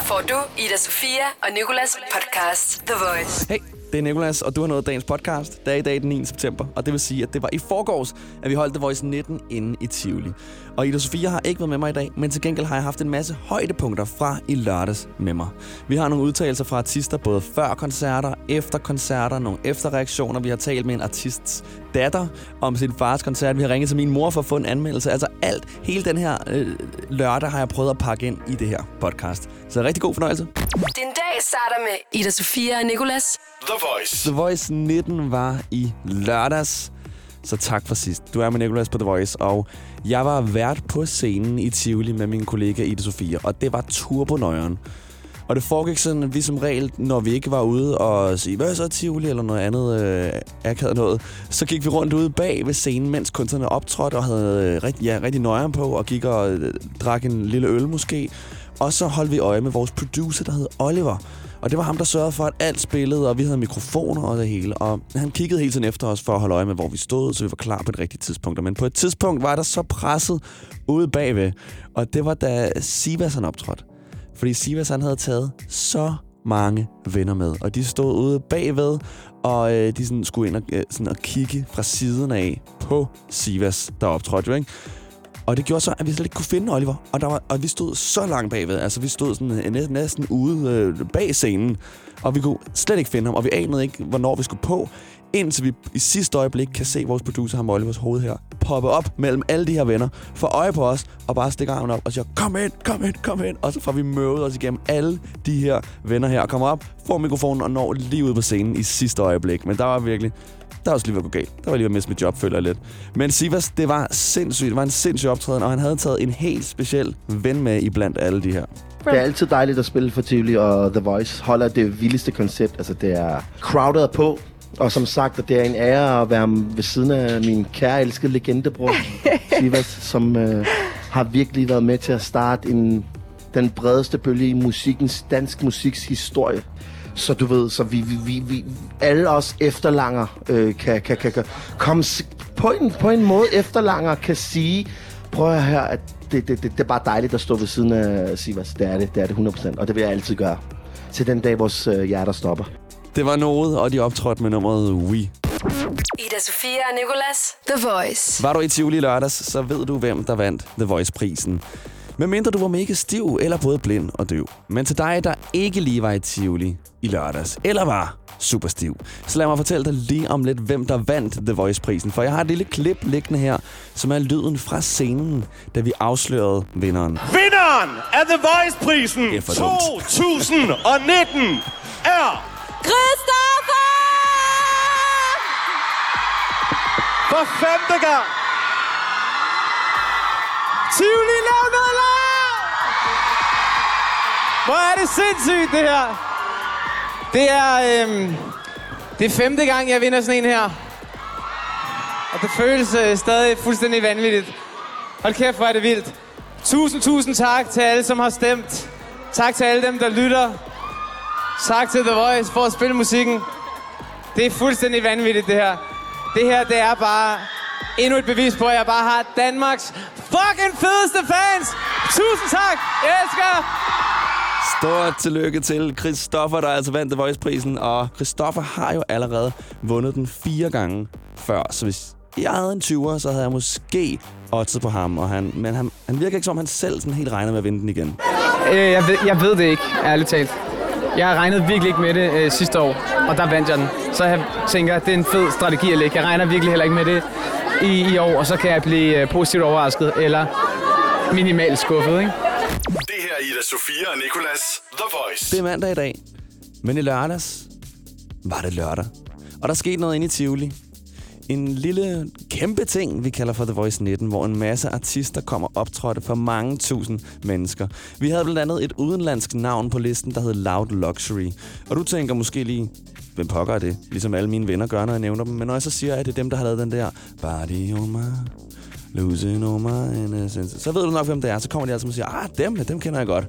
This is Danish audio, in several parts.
Her får du Ida Sofia og Nikolas podcast The Voice. Hey, det er Nikolas, og du har nået dagens podcast. Det er i dag den 9. september, og det vil sige, at det var i forgårs, at vi holdt The Voice 19 inde i Tivoli. Og Ida Sofia har ikke været med mig i dag, men til gengæld har jeg haft en masse højdepunkter fra i lørdags med mig. Vi har nogle udtalelser fra artister, både før koncerter, efter koncerter, nogle efterreaktioner. Vi har talt med en artists datter om sin fars koncert. Vi har ringet til min mor for at få en anmeldelse. Altså alt, hele den her øh, lørdag har jeg prøvet at pakke ind i det her podcast. Så rigtig god fornøjelse. Din dag starter med Ida Sofia og Nikolas. The Voice. The Voice 19 var i lørdags. Så tak for sidst. Du er med Nicolas på The Voice, og jeg var vært på scenen i Tivoli med min kollega Ida Sofia, og det var turbonøjeren. Og det foregik sådan, at vi som regel, når vi ikke var ude og sige, hvad så Tivoli, eller noget andet øh, akavet noget, så gik vi rundt ude bag ved scenen, mens kunstnerne optrådte og havde øh, rigtig, ja, rigtig nøjeren på, og gik og øh, drak en lille øl måske. Og så holdt vi øje med vores producer, der hed Oliver. Og det var ham, der sørgede for, at alt spillede, og vi havde mikrofoner og det hele. Og han kiggede hele tiden efter os for at holde øje med, hvor vi stod, så vi var klar på det rigtige tidspunkt. Men på et tidspunkt var der så presset ude bagved, og det var da Sivas han optrådte. Fordi Sivas han havde taget så mange venner med, og de stod ude bagved, og øh, de sådan skulle ind og, øh, sådan og kigge fra siden af på Sivas, der optrådte jo, ikke? Og det gjorde så, at vi slet ikke kunne finde Oliver. Og, der var, og vi stod så langt bagved. Altså, vi stod sådan, øh, næsten, næsten ude øh, bag scenen. Og vi kunne slet ikke finde ham. Og vi anede ikke, hvornår vi skulle på. Indtil vi i sidste øjeblik kan se vores producer, ham Olivers hoved her, poppe op mellem alle de her venner, få øje på os, og bare stikke armen op og siger, kom ind, kom ind, kom ind. Og så får vi møvet os igennem alle de her venner her, og kommer op, får mikrofonen og når lige ud på scenen i sidste øjeblik. Men der var virkelig, der var også lige ved at gå galt. Der var lige ved at miste mit job, føler jeg lidt. Men Sivas, det var sindssygt. Det var en sindssyg optræden, og han havde taget en helt speciel ven med i blandt alle de her. Det er altid dejligt at spille for Tivoli, og The Voice holder det vildeste koncept. Altså, det er crowded på, og som sagt, det er en ære at være ved siden af min kære elskede legendebror, Sivas, som øh, har virkelig været med til at starte en, den bredeste bølge i musikkens, dansk musiks historie. Så du ved, så vi, vi, vi, vi alle os efterlanger øh, kan, kan, kan, kan komme på en, på en måde efterlanger kan sige, prøv at høre, at det, det, det, det er bare dejligt at stå ved siden af Sivas. Det er det, det er det 100%, og det vil jeg altid gøre. Til den dag, vores øh, hjerter stopper. Det var noget, og de optrådte med nummeret We. Ida Sofia og Nikolas. The Voice. Var du i Tivoli i lørdags, så ved du, hvem der vandt The Voice-prisen. Medmindre du var mega stiv eller både blind og døv. Men til dig, der ikke lige var i Tivoli i lørdags, eller var super stiv, så lad mig fortælle dig lige om lidt, hvem der vandt The Voice-prisen. For jeg har et lille klip liggende her, som er lyden fra scenen, da vi afslørede vinderen. Vinderen af The Voice-prisen Det er for dumt. 2019 er Christoffer! for femte gang Tivoli Lavnuller! Hvor er det sindssygt, det her. Det er, øhm, det er femte gang, jeg vinder sådan en her. Og det føles øh, stadig fuldstændig vanvittigt. Hold kæft, hvor er det vildt. Tusind, tusind tak til alle, som har stemt. Tak til alle dem, der lytter. Tak til The Voice for at spille musikken. Det er fuldstændig vanvittigt, det her. Det her, det er bare endnu et bevis på, at jeg bare har Danmarks fucking fedeste fans. Tusind tak. Jeg elsker. Stort tillykke til Christoffer, der altså vandt The Voice-prisen. Og Christoffer har jo allerede vundet den fire gange før. Så hvis jeg havde en 20'er, så havde jeg måske oddset på ham. Og han, men han, han virker ikke som, om han selv sådan helt regner med at vinde den igen. Øh, jeg, ved, jeg ved det ikke, ærligt talt. Jeg regnede virkelig ikke med det øh, sidste år, og der vandt jeg den. Så jeg tænker, det er en fed strategi at lægge. Jeg regner virkelig heller ikke med det i, i år, og så kan jeg blive øh, positivt overrasket, eller minimalt skuffet, ikke? Det her er Ida Sofia og Nikolas The Voice. Det er mandag i dag. Men i lørdags var det lørdag. Og der skete noget inde i Tivoli. En lille kæmpe ting, vi kalder for The Voice 19, hvor en masse artister kommer optrådte for mange tusind mennesker. Vi havde blandt andet et udenlandsk navn på listen, der hed Loud Luxury. Og du tænker måske lige, hvem pokker er det? Ligesom alle mine venner gør, når jeg nævner dem. Men når jeg så siger, at det er dem, der har lavet den der Body on my Losing all my innocence. Så ved du nok, hvem det er. Så kommer de altså og siger, ah, dem, dem kender jeg godt.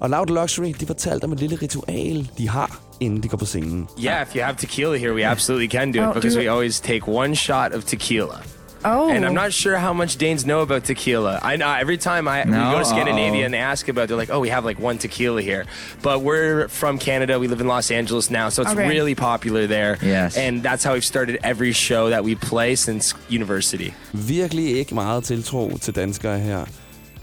Og Loud Luxury, de fortalte om et lille ritual, de har, inden de går på scenen. Yeah, if you have tequila here, we absolutely can do it Oh, because do we always take one shot of tequila. Oh. And I'm not sure how much Danes know about tequila. I know every time I we go to Scandinavia Uh-oh. and they ask about, it, they're like, "Oh, we have like one tequila here," but we're from Canada. We live in Los Angeles now, so it's Okay. really popular there. Yes. and that's how we've started every show that we play since university. Virkelig ikke meget tiltro til danskere her.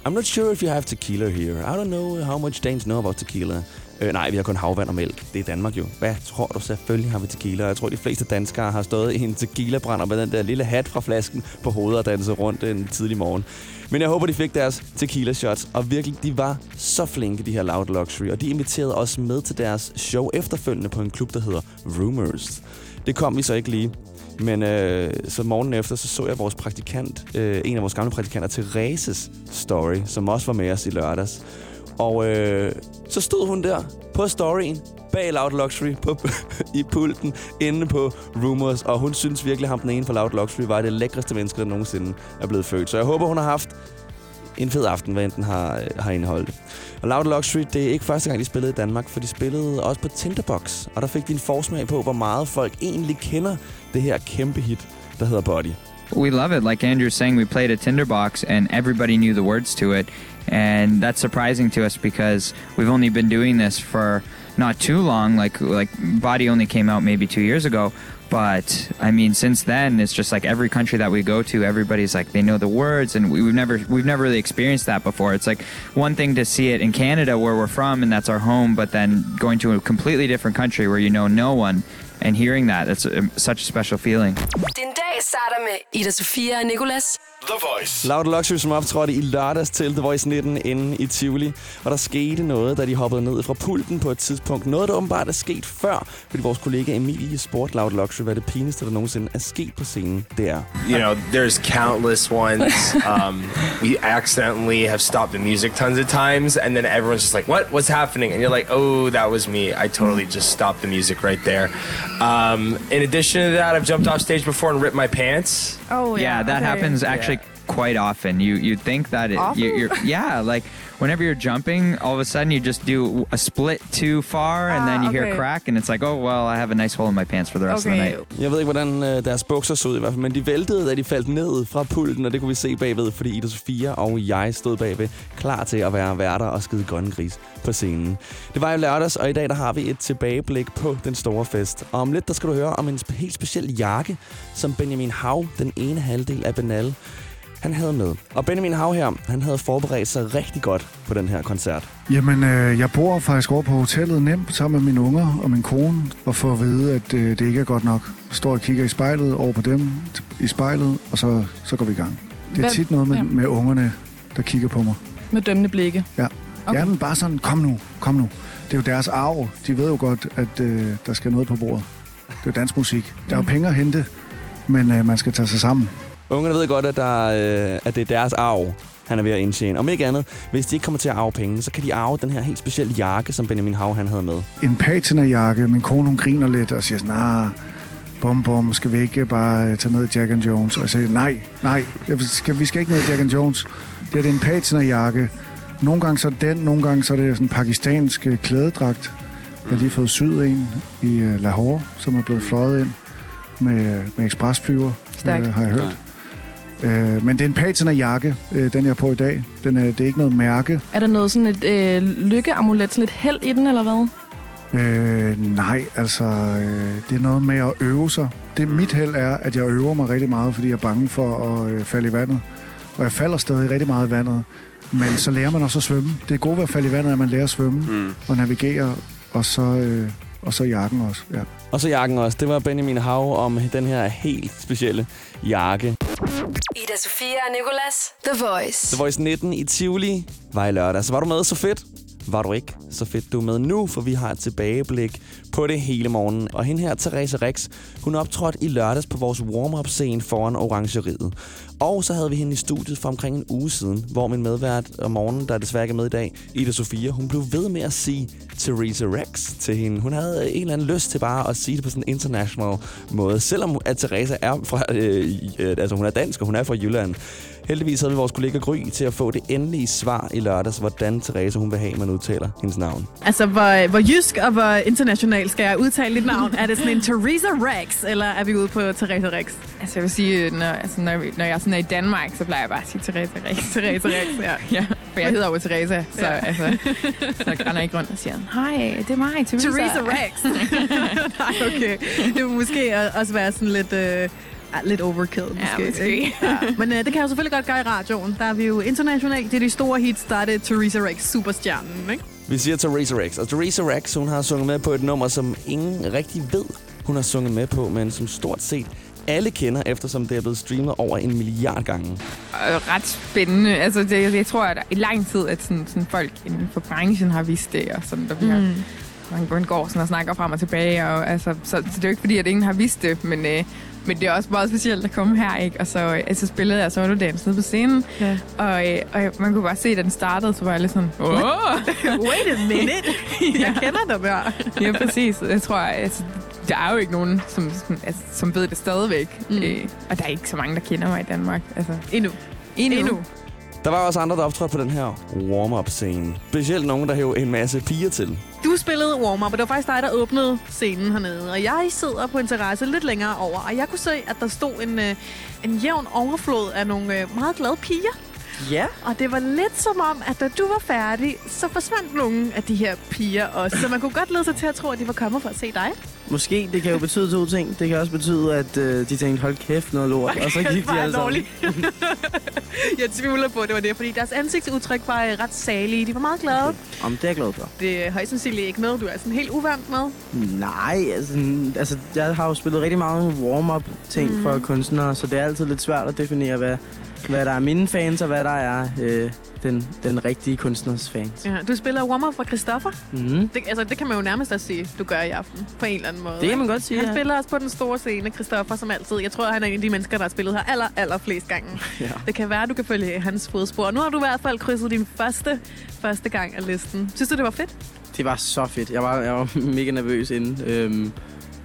I'm not sure if you have tequila here. I don't know how much Danes know about tequila. Øh, nej, vi har kun havvand og mælk. Det er Danmark jo. Hvad tror du? Selvfølgelig har vi tequila. Jeg tror, de fleste danskere har stået i en tequila-brænder med den der lille hat fra flasken på hovedet og danset rundt en tidlig morgen. Men jeg håber, de fik deres tequila shots. Og virkelig, de var så flinke, de her Loud Luxury. Og de inviterede os med til deres show efterfølgende på en klub, der hedder Rumors. Det kom vi så ikke lige. Men øh, så morgenen efter, så så jeg vores praktikant, øh, en af vores gamle praktikanter, Thereses story, som også var med os i lørdags. Og øh, så stod hun der på storyen, bag Loud Luxury, på, i pulten, inde på Rumors. Og hun synes virkelig, at ham den ene fra Loud Luxury var det lækreste menneske, der nogensinde er blevet født. Så jeg håber, hun har haft en fed aften, hvad enten har, øh, har indeholdt. Og Loud Luxury, det er ikke første gang, de spillede i Danmark, for de spillede også på Tinderbox. Og der fik de en forsmag på, hvor meget folk egentlig kender det her kæmpe hit, der hedder Body. We love it. Like Andrew's saying, we played a tinderbox and everybody knew the words to it. And that's surprising to us because we've only been doing this for not too long. Like like Body only came out maybe two years ago. But I mean, since then, it's just like every country that we go to, everybody's like they know the words, and we, we've never we've never really experienced that before. It's like one thing to see it in Canada where we're from and that's our home, but then going to a completely different country where you know no one and hearing that, it's a, um, such a special feeling. Dag med Ida Sofia og Nicolas. The Voice. Loud Luxury, som optrådte i lørdags til The Voice 19 inde i Tivoli. Og der skete noget, da de hoppede ned fra pulten på et tidspunkt. Noget, der åbenbart er sket før, fordi vores kollega Emilie spurgte Loud Luxury, hvad det pinligste, der nogensinde er sket på scenen, det er. You know, there's countless ones. Um, we accidentally have stopped the music tons of times, and then everyone's just like, "What? What's happening?" And you're like, "Oh, that was me. I totally just stopped the music right there." Um, in addition to that, I've jumped off stage before and ripped my pants. Oh, yeah, that okay. happens actually quite often. You you think that it, Often? you, you're yeah like whenever you're jumping, all of a sudden you just do a split too far, and then Ah, you hear okay. a crack, and it's like, oh well, I have a nice hole in my pants for the rest of the Okay. night. Jeg ved ikke, hvordan øh, deres bukser så ud i hvert fald, men de væltede, da de faldt ned fra pulten, og det kunne vi se bagved, fordi Ida Sofia og jeg stod bagved, klar til at være værter og skide grønne gris på scenen. Det var jo lørdags, og i dag der har vi et tilbageblik på den store fest. Og om lidt, der skal du høre om en helt speciel jakke, som Benjamin Hav, den ene halvdel af Benal, han havde med. Og Benjamin Hav her, han havde forberedt sig rigtig godt på den her koncert. Jamen, øh, jeg bor faktisk over på hotellet nemt sammen med mine unger og min kone, og får at vide, at øh, det ikke er godt nok. Står og kigger i spejlet over på dem, i spejlet, og så, så går vi i gang. Det er Hvem- tit noget med, ja. med ungerne, der kigger på mig. Med dømmende blikke. Ja. Okay. Okay. Jamen, bare sådan, kom nu, kom nu. Det er jo deres arv. De ved jo godt, at øh, der skal noget på bordet. Det er jo dansk musik. Der er jo penge at hente, men øh, man skal tage sig sammen. Ungerne ved godt, at, der, øh, at det er deres arv, han er ved at indtjene. Om ikke andet, hvis de ikke kommer til at arve penge, så kan de arve den her helt specielle jakke, som Benjamin Hav han havde med. en patina-jakke. Min kone, hun griner lidt og siger sådan, nah, bum bum, skal vi ikke bare øh, tage ned i Jack and Jones? Og jeg siger, nej, nej, skal, vi skal ikke ned i Jack and Jones. Det, er, det er en patina-jakke. Nogle gange så er den, nogle gange så er det sådan en pakistansk øh, klædedragt. Jeg har lige fået syet en i øh, Lahore, som er blevet fløjet ind med, med ekspresflyver, øh, har jeg hørt. Øh, men det er en patina-jakke, øh, den jeg har på i dag. Den er, det er ikke noget mærke. Er der noget sådan et øh, lykkeamulet, sådan lidt held i den, eller hvad? Øh, nej, altså, øh, det er noget med at øve sig. Det mit held er, at jeg øver mig rigtig meget, fordi jeg er bange for at øh, falde i vandet. Og jeg falder stadig rigtig meget i vandet. Men så lærer man også at svømme. Det er gode ved at falde i vandet, at man lærer at svømme mm. og navigere, og så, øh, og så jakken også. Ja. Og så jakken også. Det var Benjamin Hav om den her helt specielle jakke. Ida Sofia og Nicolas. The Voice. The Voice 19 i Tivoli var i lørdag. Så var du med så fedt? Var du ikke så fedt, du er med nu, for vi har et tilbageblik på det hele morgen. Og hende her, Therese Rex, hun optrådte i lørdags på vores warm-up scene foran Orangeriet. Og så havde vi hende i studiet for omkring en uge siden, hvor min medvært om morgenen, der desværre ikke er med i dag, Ida Sofia, hun blev ved med at sige Therese Rex til hende. Hun havde en eller anden lyst til bare at sige det på sådan en international måde, selvom at Therese er fra, øh, øh, altså hun er dansk, og hun er fra Jylland. Heldigvis havde vi vores kollega Gry til at få det endelige svar i lørdags, hvordan Therese hun vil have, man udtaler hendes navn. Altså, hvor, hvor jysk og hvor international skal jeg udtale dit navn? er det sådan en Theresa Rex, eller er vi ude på Theresa Rex? Altså, jeg vil sige, når, altså, når, når jeg sådan er i Danmark, så plejer jeg bare at sige Teresa Rex, Teresa Rex, ja. ja. For jeg hedder jo Teresa, så, Ja. altså, så jeg render ikke rundt og siger, hej, det er mig, Teresa. Teresa Rex. Nej, okay. Det vil måske også være sådan lidt... Øh, Ja, lidt overkill, måske. måske. ikke? Ja. Men øh, det kan jeg jo selvfølgelig godt gøre i radioen. Der er vi jo internationalt. Det er de store hits, der er det Teresa Rex, superstjernen, ikke? Vi siger Theresa Rex, og Theresa Rex, hun har sunget med på et nummer, som ingen rigtig ved, hun har sunget med på, men som stort set alle kender, eftersom det er blevet streamet over en milliard gange. Og ret spændende. Altså, det, jeg, tror, at i lang tid, at sådan, sådan folk inden for branchen har vidst det, og sådan, der bliver, Mm. man, man går sådan og snakker frem og tilbage, og, altså, så, så, det er jo ikke fordi, at ingen har vidst det, men, øh, men det er også meget specielt at komme her, ikke? Og så, øh, altså, spillede jeg solo dance nede på scenen, Ja. og, øh, og man kunne bare se, at den startede, så var jeg lidt sådan, åh! Wait a minute. Jeg kender dem her. ja, præcis. Jeg tror, altså, der er jo ikke nogen, som, som, altså, som ved det stadigvæk. Mm. Øh, og der er ikke så mange, der kender mig i Danmark. Altså, Endnu. endnu. Endnu. Der var også andre, der optrådte på den her warm-up-scene. Specielt nogen, der hævde en masse piger til. Du spillede warm-up, og det var faktisk dig, der åbnede scenen hernede. Og jeg sidder på en terrasse lidt længere over, og jeg kunne se, at der stod en, øh, en jævn overflod af nogle øh, meget glade piger. Ja. Og det var lidt som om, at da du var færdig, så forsvandt nogle af de her piger også. Så man kunne godt lede sig til at tro, at de var kommet for at se dig. Måske, det kan jo betyde to ting. Det kan også betyde, at øh, de tænkte, hold kæft, noget lort. Og så gik de alle sammen. jeg tvivler på, at det var det, fordi deres ansigtsudtryk var øh, ret salige. De var meget glade. Om det er jeg glad for. Det er højst sandsynligt ikke noget, du er sådan helt uvant med. Nej, altså, altså jeg har jo spillet rigtig mange warm-up ting mm. for kunstnere, så det er altid lidt svært at definere, hvad, hvad der er mine fans, og hvad der er øh, den, den rigtige kunstners fans. Ja, du spiller warm-up for Christoffer. Mm. Det, altså, det kan man jo nærmest også sige, du gør i aften, på en eller anden måde. Det kan man godt sige, Han ja. spiller også på den store scene, Christoffer, som altid. Jeg tror, han er en af de mennesker, der har spillet her aller, aller flest gange. Ja. Det kan være, du kan følge hans fodspor. Nu har du i hvert fald krydset din første, første gang af listen. Synes du, det var fedt? Det var så fedt. Jeg var, jeg var mega nervøs inden, øhm,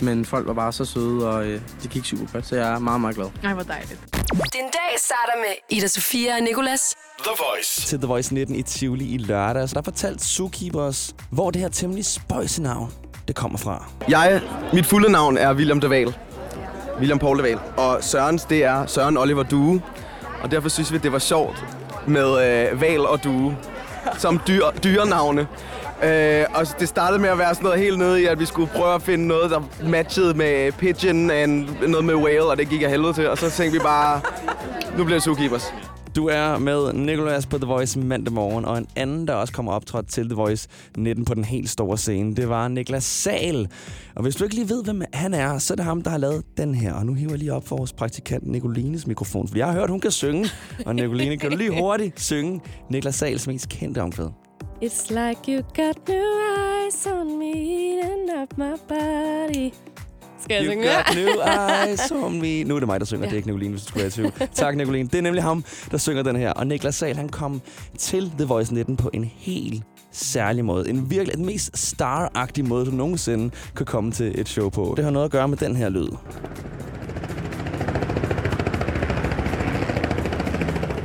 men folk var bare så søde, og øh, det gik super godt, så jeg er meget, meget glad. Nej, hvor dejligt. Din dag starter med Ida Sofia og Nicolas. The Voice. Til The Voice 19 i Tivoli i lørdag. Så der fortalte Zookeeper os, hvor det her temmelig spøjse navn, det kommer fra. Jeg, mit fulde navn er William Deval. William Paul Deval. Og Sørens, det er Søren Oliver Due. Og derfor synes vi, det var sjovt med øh, val og due som dyr, dyrenavne. Øh, og det startede med at være sådan noget helt nede i, at vi skulle prøve at finde noget, der matchede med pigeon og noget med whale, og det gik jeg helvede til. Og så tænkte vi bare, nu bliver det zookeepers. Du er med Nicolas på The Voice mandag morgen, og en anden, der også kommer optrådt til The Voice 19 på den helt store scene, det var Niklas Sal. Og hvis du ikke lige ved, hvem han er, så er det ham, der har lavet den her. Og nu hiver jeg lige op for vores praktikant Nicolines mikrofon, for jeg har hørt, hun kan synge. Og Nicoline, kan du lige hurtigt synge Niklas Sals mest kendte omkvæd? It's like you got new eyes on me, eating up my body. Skal jeg synge got new eyes on me. Nu er det mig, der synger, ja. det er ikke Nicoline, hvis du skulle være i tvivl. Tak, Nicoline. Det er nemlig ham, der synger den her. Og Niklas Sal, han kom til The Voice 19 på en helt særlig måde. En virkelig, den mest star måde, du nogensinde kan komme til et show på. Det har noget at gøre med den her lyd.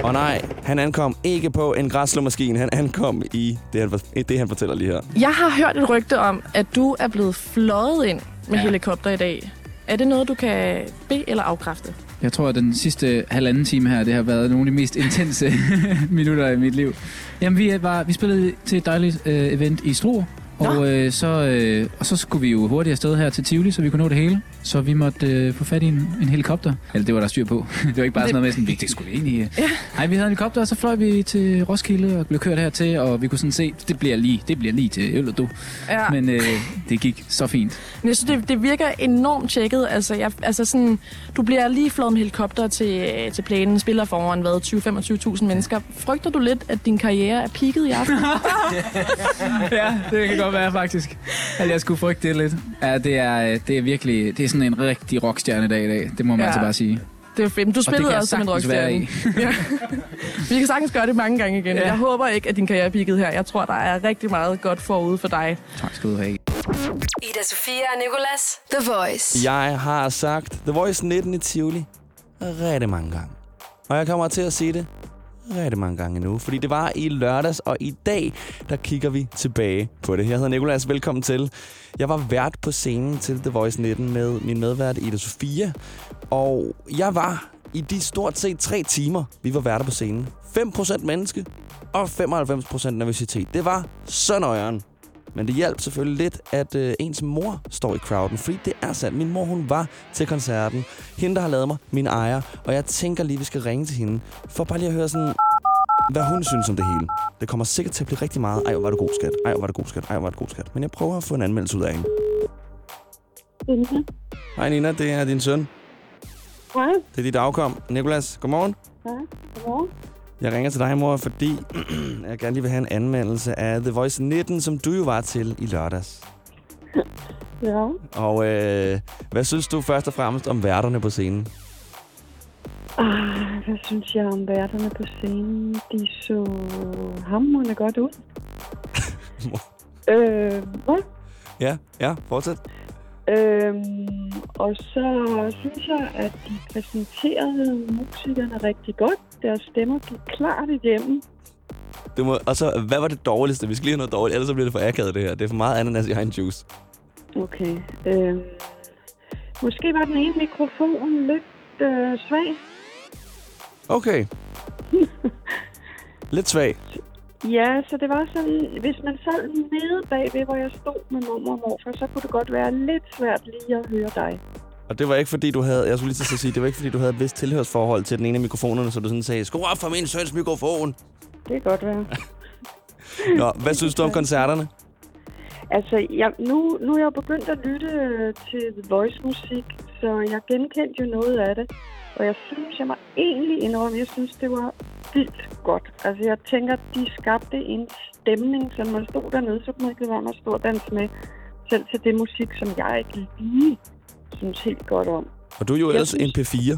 Og nej, han ankom ikke på en græsslåmaskine. Han ankom i det, han, det, han fortæller lige her. Jeg har hørt et rygte om, at du er blevet fløjet ind med ja. helikopter i dag. Er det noget, du kan be- eller afkræfte? Jeg tror, at den sidste halvanden time her, det har været nogle af de mest intense minutter i mit liv. Jamen, vi, var, vi spillede til et dejligt øh, event i Struer, og, øh, så, øh, og så skulle vi jo hurtigt afsted her til Tivoli, så vi kunne nå det hele. Så vi måtte øh, få fat i en, en helikopter. Eller det var der styr på. det var ikke bare sådan noget med sådan, det skulle vi egentlig... Øh. Ja. Nej, vi havde en helikopter, og så fløj vi til Roskilde og blev kørt hertil, og vi kunne sådan se, det bliver lige, det bliver lige til øl og du. Ja. Men øh, det gik så fint. Men jeg synes, det, det virker enormt tjekket. Altså, jeg, altså sådan, du bliver lige flået med helikopter til, til planen, spiller foran hvad, 20-25.000 mennesker. Frygter du lidt, at din karriere er peaked i aften? ja, det kan godt være faktisk. At jeg skulle frygte det lidt. Ja, det er, det er virkelig, det er sådan en rigtig rockstjerne dag i dag. Det må man Ja. altså bare sige. Det er fedt. Du Og spillede jeg også som en rockstjerne. ja. Vi kan sagtens gøre det mange gange igen. Ja. Jeg håber ikke, at din karriere er peaked her. Jeg tror, der er rigtig meget godt forude for dig. Tak skal du have. Ida Sofia og Nicolas. The Voice. Jeg har sagt The Voice 19 i Tivoli rigtig mange gange. Og jeg kommer til at sige det rigtig mange gange nu. Fordi det var i lørdags, og i dag, der kigger vi tilbage på det. Jeg hedder Nikolas, velkommen til. Jeg var vært på scenen til The Voice 19 med min medvært Ida Sofia. Og jeg var i de stort set tre timer, vi var værter på scenen. 5% menneske og 95% nervøsitet. Det var så nøjeren. Men det hjalp selvfølgelig lidt, at øh, ens mor står i crowden, fordi det er sandt. Min mor, hun var til koncerten. Hende, der har lavet mig, min ejer. Og jeg tænker lige, vi skal ringe til hende, for bare lige at høre sådan, hvad hun synes om det hele. Det kommer sikkert til at blive rigtig meget. Ej, hvor var det god skat. Ej, hvor var det god skat. Ej, hvor var det god skat. Men jeg prøver at få en anmeldelse ud af hende. Hej Nina, det er din søn. Hej. Det er dit afkom. Nikolas, godmorgen. Ja, godmorgen. Jeg ringer til dig, mor, fordi jeg gerne lige vil have en anmeldelse af The Voice 19, som du jo var til i lørdags. Ja. Og øh, hvad synes du først og fremmest om værterne på scenen? Ah, hvad synes jeg om værterne på scenen? De så hamrende godt ud. øh, hvad? Ja, ja, fortsæt. Øhm, og så synes jeg, at de præsenterede musikerne rigtig godt. Deres stemmer gik klart igennem. Du må, og så, hvad var det dårligste? Vi skal lige have noget dårligt, ellers så bliver det for akavet det her. Det er for meget ananas i egen juice. Okay. Øhm, måske var den ene mikrofon lidt øh, svag. Okay. Lidt svag. Ja, så det var sådan, hvis man sad nede bagved, hvor jeg stod med mormor og morfar, så kunne det godt være lidt svært lige at høre dig. Og det var ikke fordi, du havde, jeg skulle lige til at sige, det var ikke fordi, du havde et vist tilhørsforhold til den ene af mikrofonerne, så du sådan sagde, skru op for min søns mikrofon. Det kan godt være. Nå, hvad synes du om koncerterne? Altså, jeg, nu, nu er jeg jo begyndt at lytte øh, til Voice-musik, så jeg genkendte jo noget af det. Og jeg synes, jeg må egentlig indrømme, jeg synes, det var vildt godt. Altså, jeg tænker, de skabte en stemning, når man stod dernede, så kunne man ikke være med at stå og danse med. Selv til det musik, som jeg ikke lige synes helt godt om. Og du er jo Jeg ellers synes- en P4.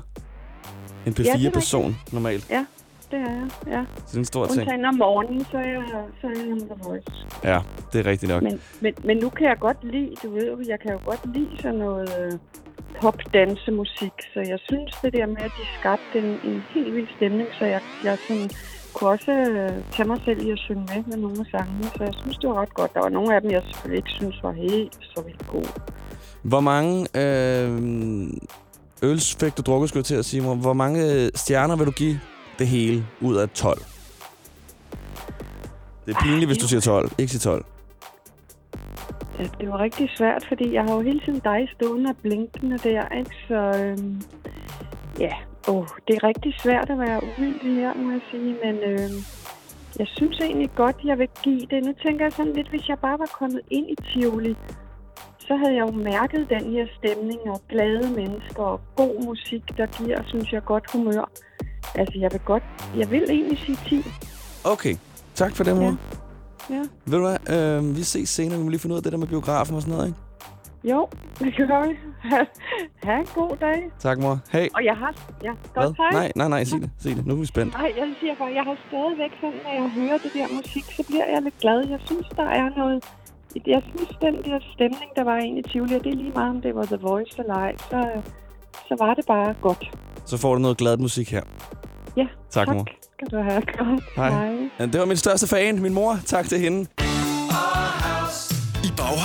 En Ja, det er P4-person, normalt. Ja, det er jeg, ja. Så det er en stor ting. Undtagen om morgenen, så er jeg, så er jeg on The Voice. Ja, det er rigtigt nok. Men, men, men nu kan jeg godt lide, du ved jo, jeg kan jo godt lide sådan noget øh, pop-dansemusik, så jeg synes det der med, at de skabte en, en helt vild stemning, så jeg, jeg sådan, kunne også øh, tage mig selv i at synge med med nogle af sangene, så jeg synes, det var ret godt. Der var nogle af dem, jeg selvfølgelig ikke synes var helt så vildt gode. Hvor mange øh, øls fik du drukket, skulle jeg til at sige mig? Hvor mange øh, stjerner vil du give det hele ud af 12? Det er pinligt, hvis du siger 12. Ikke sige 12. Det var rigtig svært, fordi jeg har jo hele tiden dig stående og blinkende der, ikke? Så øhm, ja, oh, det er rigtig svært at være uvildig her, må jeg sige, men øhm, jeg synes egentlig godt, jeg vil give det. Nu tænker jeg sådan lidt, hvis jeg bare var kommet ind i Tivoli, så havde jeg jo mærket den her stemning og glade mennesker og god musik, der giver, synes jeg, godt humør. Altså, jeg vil godt, jeg vil egentlig sige 10. Okay, tak for det, mor. Ja. Ja. Ved du hvad, øh, vi ses senere. Vi må lige finde ud af det der med biografen og sådan noget, ikke? Jo, det gør vi. Ha, en god dag. Tak, mor. Hej. Og jeg har... Ja, godt, hej. Nej, nej, nej, sig det. Sig det. Nu er vi spændt. Nej, jeg siger bare, jeg har stadigvæk sådan, når jeg hører det der musik, så bliver jeg lidt glad. Jeg synes, der er noget... Jeg synes, den der stemning, der var inde i Tivoli, og det er lige meget, om det var The Voice eller ej, så, så var det bare godt. Så får du noget glad musik her. Ja, Tak, mor. skal du have godt. Hej. Ja, det var min største fan, min mor. Tak til hende.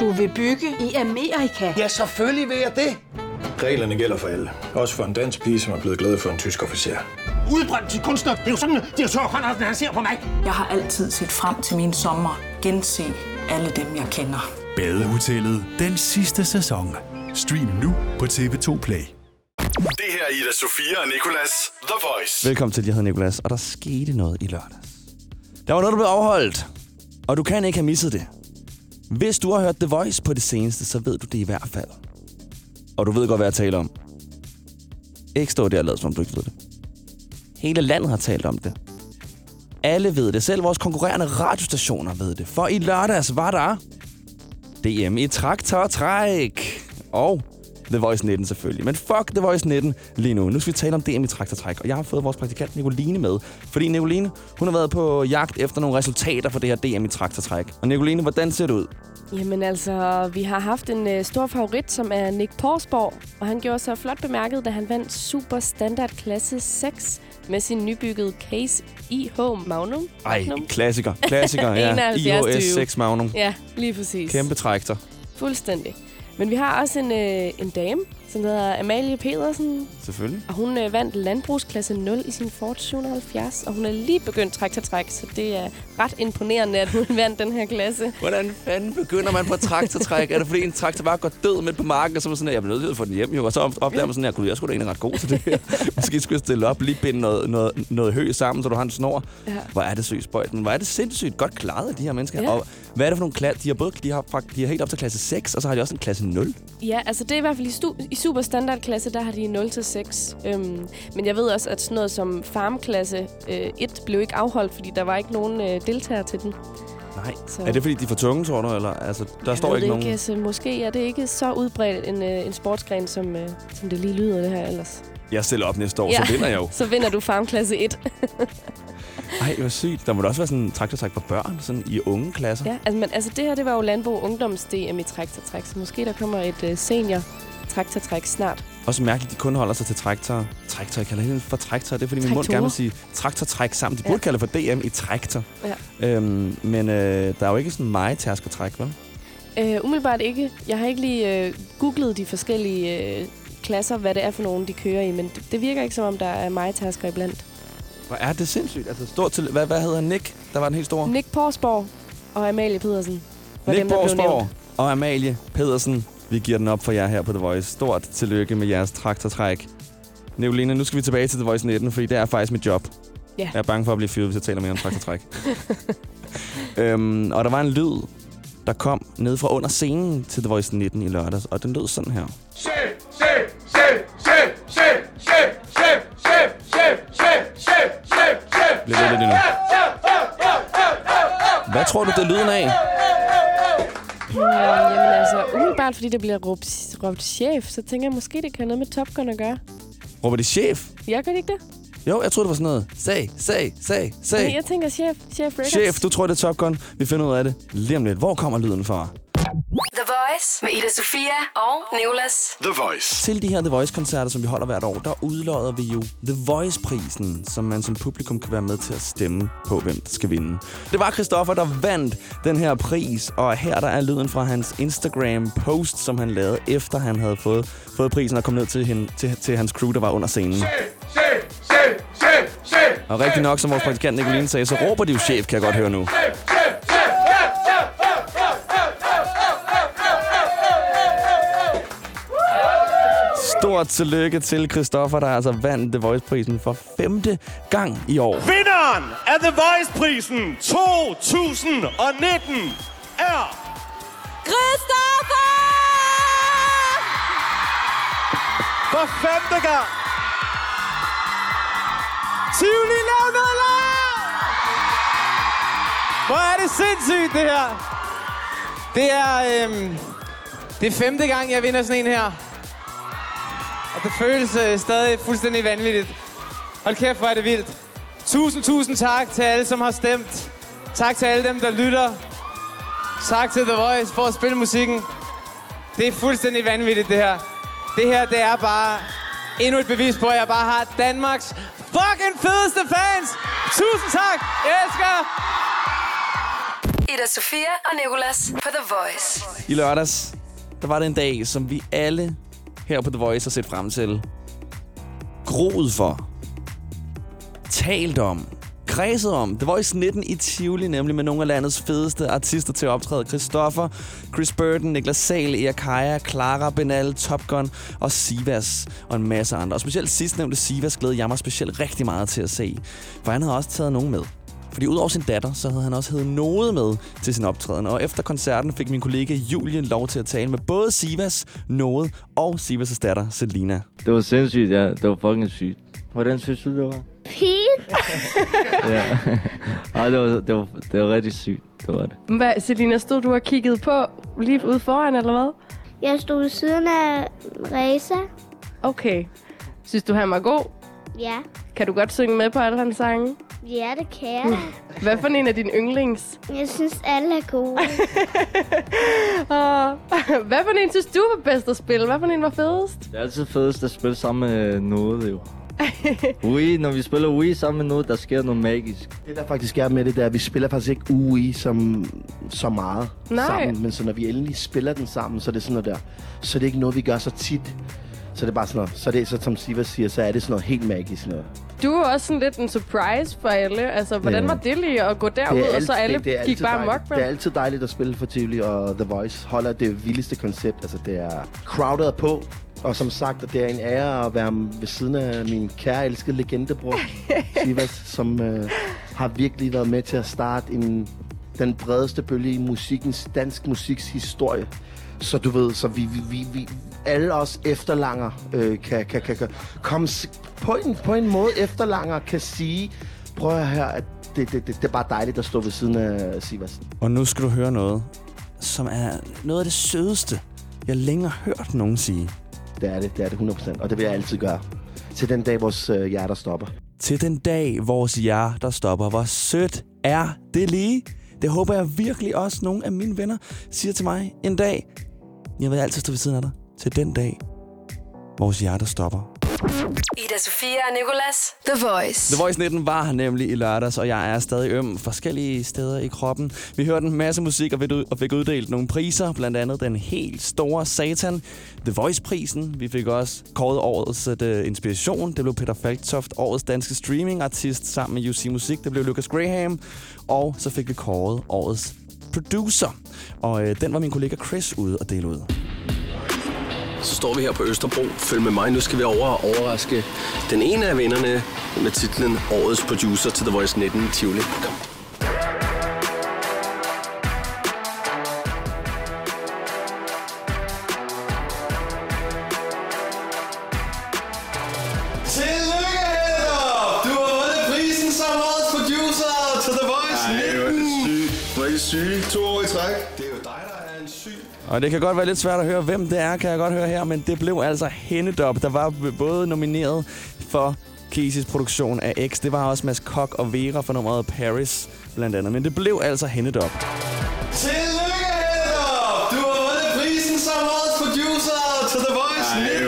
Du vil bygge i Amerika? Ja, selvfølgelig vil jeg det. Reglerne gælder for alle. Også for en dansk pige, som er blevet glad for en tysk officer. udbrændt kunstner. Det er jo sådan, at direktør Conradsen, han ser på mig. Jeg har altid set frem til min sommer. Gense alle dem, jeg kender. Badehotellet den sidste sæson. Stream nu på TV2 Play. Det her er Ida Sofia og Nicolas The Voice. Velkommen til, jeg hedder Nikolas, og der skete noget i lørdags. Der var noget, der blev afholdt, og du kan ikke have misset det. Hvis du har hørt The Voice på det seneste, så ved du det i hvert fald. Og du ved godt, hvad jeg taler om. Ikke stå der og lad, som om du ikke ved det. Hele landet har talt om det. Alle ved det. Selv vores konkurrerende radiostationer ved det. For i lørdags var der DM i traktortræk. Og The Voice 19 selvfølgelig. Men fuck The Voice 19 lige nu. Nu skal vi tale om DM i traktortræk. Og jeg har fået vores praktikant Nicoline med. Fordi Nicoline, hun har været på jagt efter nogle resultater for det her DM i traktortræk. Og Nicoline, hvordan ser det ud? Jamen altså, vi har haft en øh, stor favorit, som er Nick Porsborg, og han gjorde sig flot bemærket, da han vandt Super Standard Klasse 6 med sin nybyggede Case IH Magnum. Ej, klassiker. Klassiker, ja. 71 IOS 6 Magnum. Ja, lige præcis. Kæmpe traktor. Fuldstændig. Men vi har også en, øh, en dame, som hedder Amalie Pedersen, Selvfølgelig. og hun øh, vandt landbrugsklasse 0 i sin Ford 770, og hun er lige begyndt traktortræk, så det er ret imponerende, at hun vandt den her klasse. Hvordan fanden begynder man på traktortræk? er det fordi en traktor bare går død midt på marken, og så er man sådan, at jeg bliver nødt til at få den hjem, jo. Og så opdager man sådan, at jeg skulle da egentlig ret god til det her. Måske skulle jeg stille op, lige binde noget, noget, noget hø sammen, så du har en snor. Ja. Hvor er det sygt spøjt. Men hvor er det sindssygt godt klaret af de her mennesker. Ja. Og hvad er det for nogle klasser? De har både de har, fakt- de har helt op til klasse 6, og så har de også en klasse 0. Ja, altså det er i hvert fald i, stu- i super standardklasse, der har de 0-6. Øhm, men jeg ved også, at sådan noget som farmklasse øh, 1 blev ikke afholdt, fordi der var ikke nogen øh, deltagere til den. Nej. Så- Er det fordi, de er for tunge, tror du? Eller, altså, der Jeg står ikke det nogen... Ikke, altså, måske er det ikke så udbredt en, øh, en sportsgren, som, øh, som det lige lyder det her ellers. Jeg stiller op næste år, så vinder jeg jo. så vinder du farmklasse 1. Ej, hvor sygt. Der må da også være sådan en traktortræk for børn, sådan i unge klasser. ja, altså, men, altså det her, det var jo Landbrug Ungdoms DM i traktortræk, så måske der kommer et øh, senior traktortræk snart. Også mærkeligt, de kun holder sig til traktor. Traktor, jeg kalder det for traktor. Det er fordi min mund Traktorer. gerne vil sige traktortræk sammen. De burde Ja. kalde for DM i traktor. Ja. Øhm, men øh, der er jo ikke sådan meget tærskertræk, vel? Øh, umiddelbart ikke. Jeg har ikke lige øh, googlet de forskellige øh, klasser, hvad det er for nogen, de kører i, men det, det virker ikke som om, der er meget tærsker iblandt. Hvor er det sindssygt. Altså, stort til, hvad, hvad hedder? Nick? Der var den helt store. Nick Porsborg og Amalie Pedersen Nick dem, nævnt. og Amalie Pedersen. Vi giver den op for jer her på The Voice. Stort tillykke med jeres traktortræk. Nicoline, nu skal vi tilbage til The Voice 19, fordi det er faktisk mit job. Ja. Jeg er bange for at blive fyret, hvis jeg taler mere om traktortræk. øhm, og der var en lyd, der kom ned fra under scenen til The Voice 19 i lørdags, og den lød sådan her. Chef, chef, chef, chef, chef, chef, chef, chef, chef, chef, chef, chef, chef, Bliv ved. Hvad tror du, det er lyden af? Hmm, jamen altså, umiddelbart fordi det bliver råbt, råbt chef, så tænker jeg måske, det kan have noget med Top Gun at gøre. Råber det chef? Jeg gør det ikke det? Jo, jeg troede, det var sådan noget. Sag, sag, sag, sag. Nej, jeg tænker chef. Chef Records. Chef, du tror, det er Top Gun. Vi finder ud af det lige om lidt. Hvor kommer lyden fra? The Voice med Ida Sofia og Nicolas. The Voice. Til de her The Voice-koncerter, som vi holder hvert år, der udlodder vi jo The Voice-prisen, som man som publikum kan være med til at stemme på, hvem der skal vinde. Det var Christoffer, der vandt den her pris, og her der er lyden fra hans Instagram-post, som han lavede, efter han havde fået, fået prisen og kom ned til, hende, til, til hans crew, der var under scenen. chef, chef, chef, chef, Og rigtig nok, som vores praktikant Nicoline sagde, så råber de jo chef, kan jeg godt høre nu. Stort tillykke til Christoffer, der altså vandt The Voice-prisen for femte gang i år. Vinderen af The Voice-prisen 2019 er... Christoffer! For femte gang! Tivoli lav noget larm! Hvor er det sindssygt, det her. Det er, øhm, det er femte gang, jeg vinder sådan en her. Og det føles øh, stadig fuldstændig vanvittigt. Hold kæft, hvor er det vildt. Tusind, tusind tak til alle, som har stemt. Tak til alle dem, der lytter. Tak til The Voice for at spille musikken. Det er fuldstændig vanvittigt, det her. Det her, det er bare endnu et bevis på, at jeg bare har Danmarks fucking fedeste fans. Tusind tak. Jeg elsker. Ida Sofia og Nicolas på The Voice. I lørdags, der var det en dag, som vi alle her på The Voice at sætte frem til. Groet for. talt om, kredset om. The Voice 19 i Tivoli, nemlig med nogle af landets fedeste artister til at optræde. Christoffer, Chris Burton, Niklas Sahl, Ea Kaja, Clara Benal, Top Gun og Sivas og en masse andre. Og specielt sidstnævnte Sivas glæder jeg mig specielt rigtig meget til at se, for han havde også taget nogen med. Fordi udover sin datter, så havde han også heddet Node med til sin optræden. Og efter koncerten fik min kollega Julie lov til at tale med både Sivas, Node og Sivas' datter, Selina. Det var sindssygt, ja. Det var fucking sygt. Hvordan synes du, det var? Fint. Ja. Ej, det var, det, var, det var rigtig sygt. Det var det. Hvad, Selina, stod du og kiggede på lige ude foran, eller hvad? Jeg stod ved siden af Reza. Okay. Synes du, han var god? Ja. Kan du godt synge med på alle hans sange? Ja, det kan jeg. Hvad for en af dine yndlings? Jeg synes, alle er gode. Og hvad for en synes du var bedst at spille? Hvad for en var fedest? Det er altid fedest at spille sammen med noget, jo. Wii, når vi spiller Wii sammen med noget, der sker noget magisk. Det der faktisk er med det, der, at vi spiller faktisk ikke UI som så meget Nej. sammen, men så når vi endelig spiller den sammen, så er det sådan noget der. Så er det ikke noget, vi gør så tit. Så det er bare sådan noget. Så er det, så som Siva siger, så er det sådan noget helt magisk noget. Du var også sådan lidt en surprise for alle. Altså, hvordan Ja. var det lige at gå derud, og så alle det, det er gik altid bare dejligt. mok? Det er altid dejligt at spille for Tivoli, og The Voice holder det vildeste koncept. Altså, det er crowded på. Og som sagt, det er en ære at være ved siden af min kære elskede legendebror, Sivas, som øh, har virkelig været med til at starte en, den bredeste bølge i musikkens, dansk musiks historie. Så du ved, så vi, vi, vi, vi alle os efterlanger øh, kan, kan, kan, kan komme på en, på en måde efterlanger kan sige, prøv at høre, at det, det, det, det er bare dejligt at stå ved siden af Sivas. Og nu skal du høre noget, som er noget af det sødeste, jeg længere har hørt nogen sige. Det er det, det er det 100%, og det vil jeg altid gøre. Til den dag, vores øh, hjerter stopper. Til den dag, vores hjerter stopper. Hvor sødt er det lige? Det håber jeg virkelig også nogle af mine venner siger til mig en dag. Jeg vil altid stå ved siden af dig. Til den dag, vores hjerter stopper. Ida Sofia og Nicolas. The Voice. The Voice 19 var her nemlig i lørdags, og jeg er stadig øm forskellige steder i kroppen. Vi hørte en masse musik og fik ud- og fik uddelt nogle priser, blandt andet den helt store Satan, The Voice-prisen. Vi fik også kåret årets uh, inspiration. Det blev Peter Falktoft, årets danske streaming-artist sammen med UC Musik. Det blev Lucas Graham. Og så fik vi kåret årets producer. Og øh, den var min kollega Chris ude og dele ud. Så står vi her på Østerbro. Følg med mig. Nu skal vi over og overraske den ene af vinderne med titlen Årets Producer til The Voice 19 Tivoli. Kom. Og det kan godt være lidt svært at høre, hvem det er, kan jeg godt høre her, men det blev altså Hennedop, der var både nomineret for Casey's produktion af X. Det var også Mads Kok og Vera for nummeret Paris, blandt andet. Men det blev altså Hennedop. Tillykke, Heller! Du har vundet prisen som årets producer til The Voice Ej,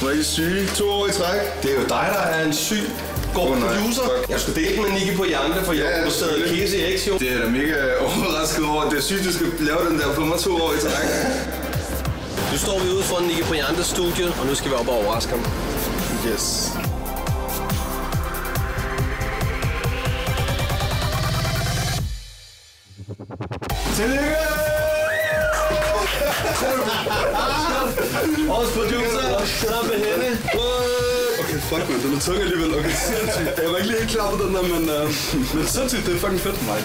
hvor er det er. To år i træk. Det er jo dig, der er en syg god producer. Jeg skulle dele med Nicky på Jante, for jeg har stadig Casey X, jo. Det er da mega overrasket over. Det er sygt, du skal lave den der på mig to år i træk. Nu står vi ude foran Nicky Briantes studie, og nu skal vi op og overraske ham. Yes. Tillykke! Årets producer, sammen med hende. Fuck man, den er tung alligevel. Okay, sindssygt. Jeg var ikke lige helt klar på den der, men, uh, men sindssygt, det er fucking fedt. Mig,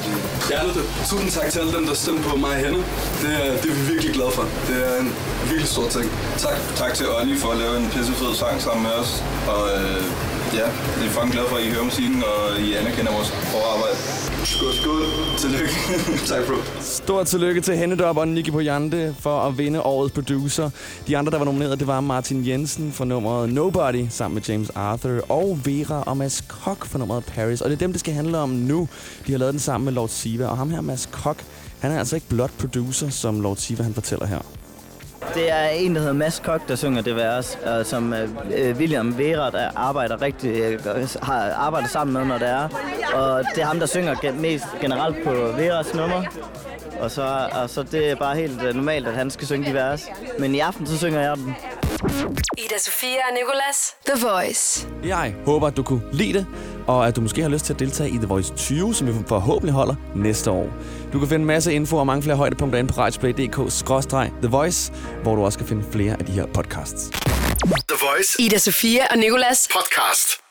er det. Tusind tak til alle dem, der stemte på mig og hende. Det, er- det er vi virkelig glade for. Det er en virkelig stor ting. Tak, tak til Olli for at lave en pissefed sang sammen med os. Og øh, ja, vi er fucking glade for, at I hører musikken, og I anerkender vores hårde arbejde. Tillykke. tak, bro. Stort tillykke til Hennedop og Nicky Pojante for at vinde årets producer. De andre, der var nomineret, det var Martin Jensen for nummeret Nobody, sammen med James Arthur, og Vera og Mads Kok for nummeret Paris. Og det er dem, det skal handle om nu. De har lavet den sammen med Lord Siva, og ham her, Mads Kok, han er altså ikke blot producer, som Lord Siva han fortæller her. Det er en, der hedder Mads Kok, der synger det vers, og som øh, William Vera, der arbejder rigtig, øh, har arbejdet sammen med, når det er. Og det er ham, der synger mest generelt på Veras nummer. Og så, og så det er bare helt øh, normalt, at han skal synge de vers. Men i aften, så synger jeg dem. Ida Sofia og Nicolas. The Voice. Jeg håber, du kunne lide det, og at du måske har lyst til at deltage i The Voice 20, som vi forhåbentlig holder næste år. Du kan finde en masse info og mange flere højdepunkter inde på radioplay.dk-the voice, hvor du også kan finde flere af de her podcasts. The Voice. Ida Sofia og Nicolas. Podcast.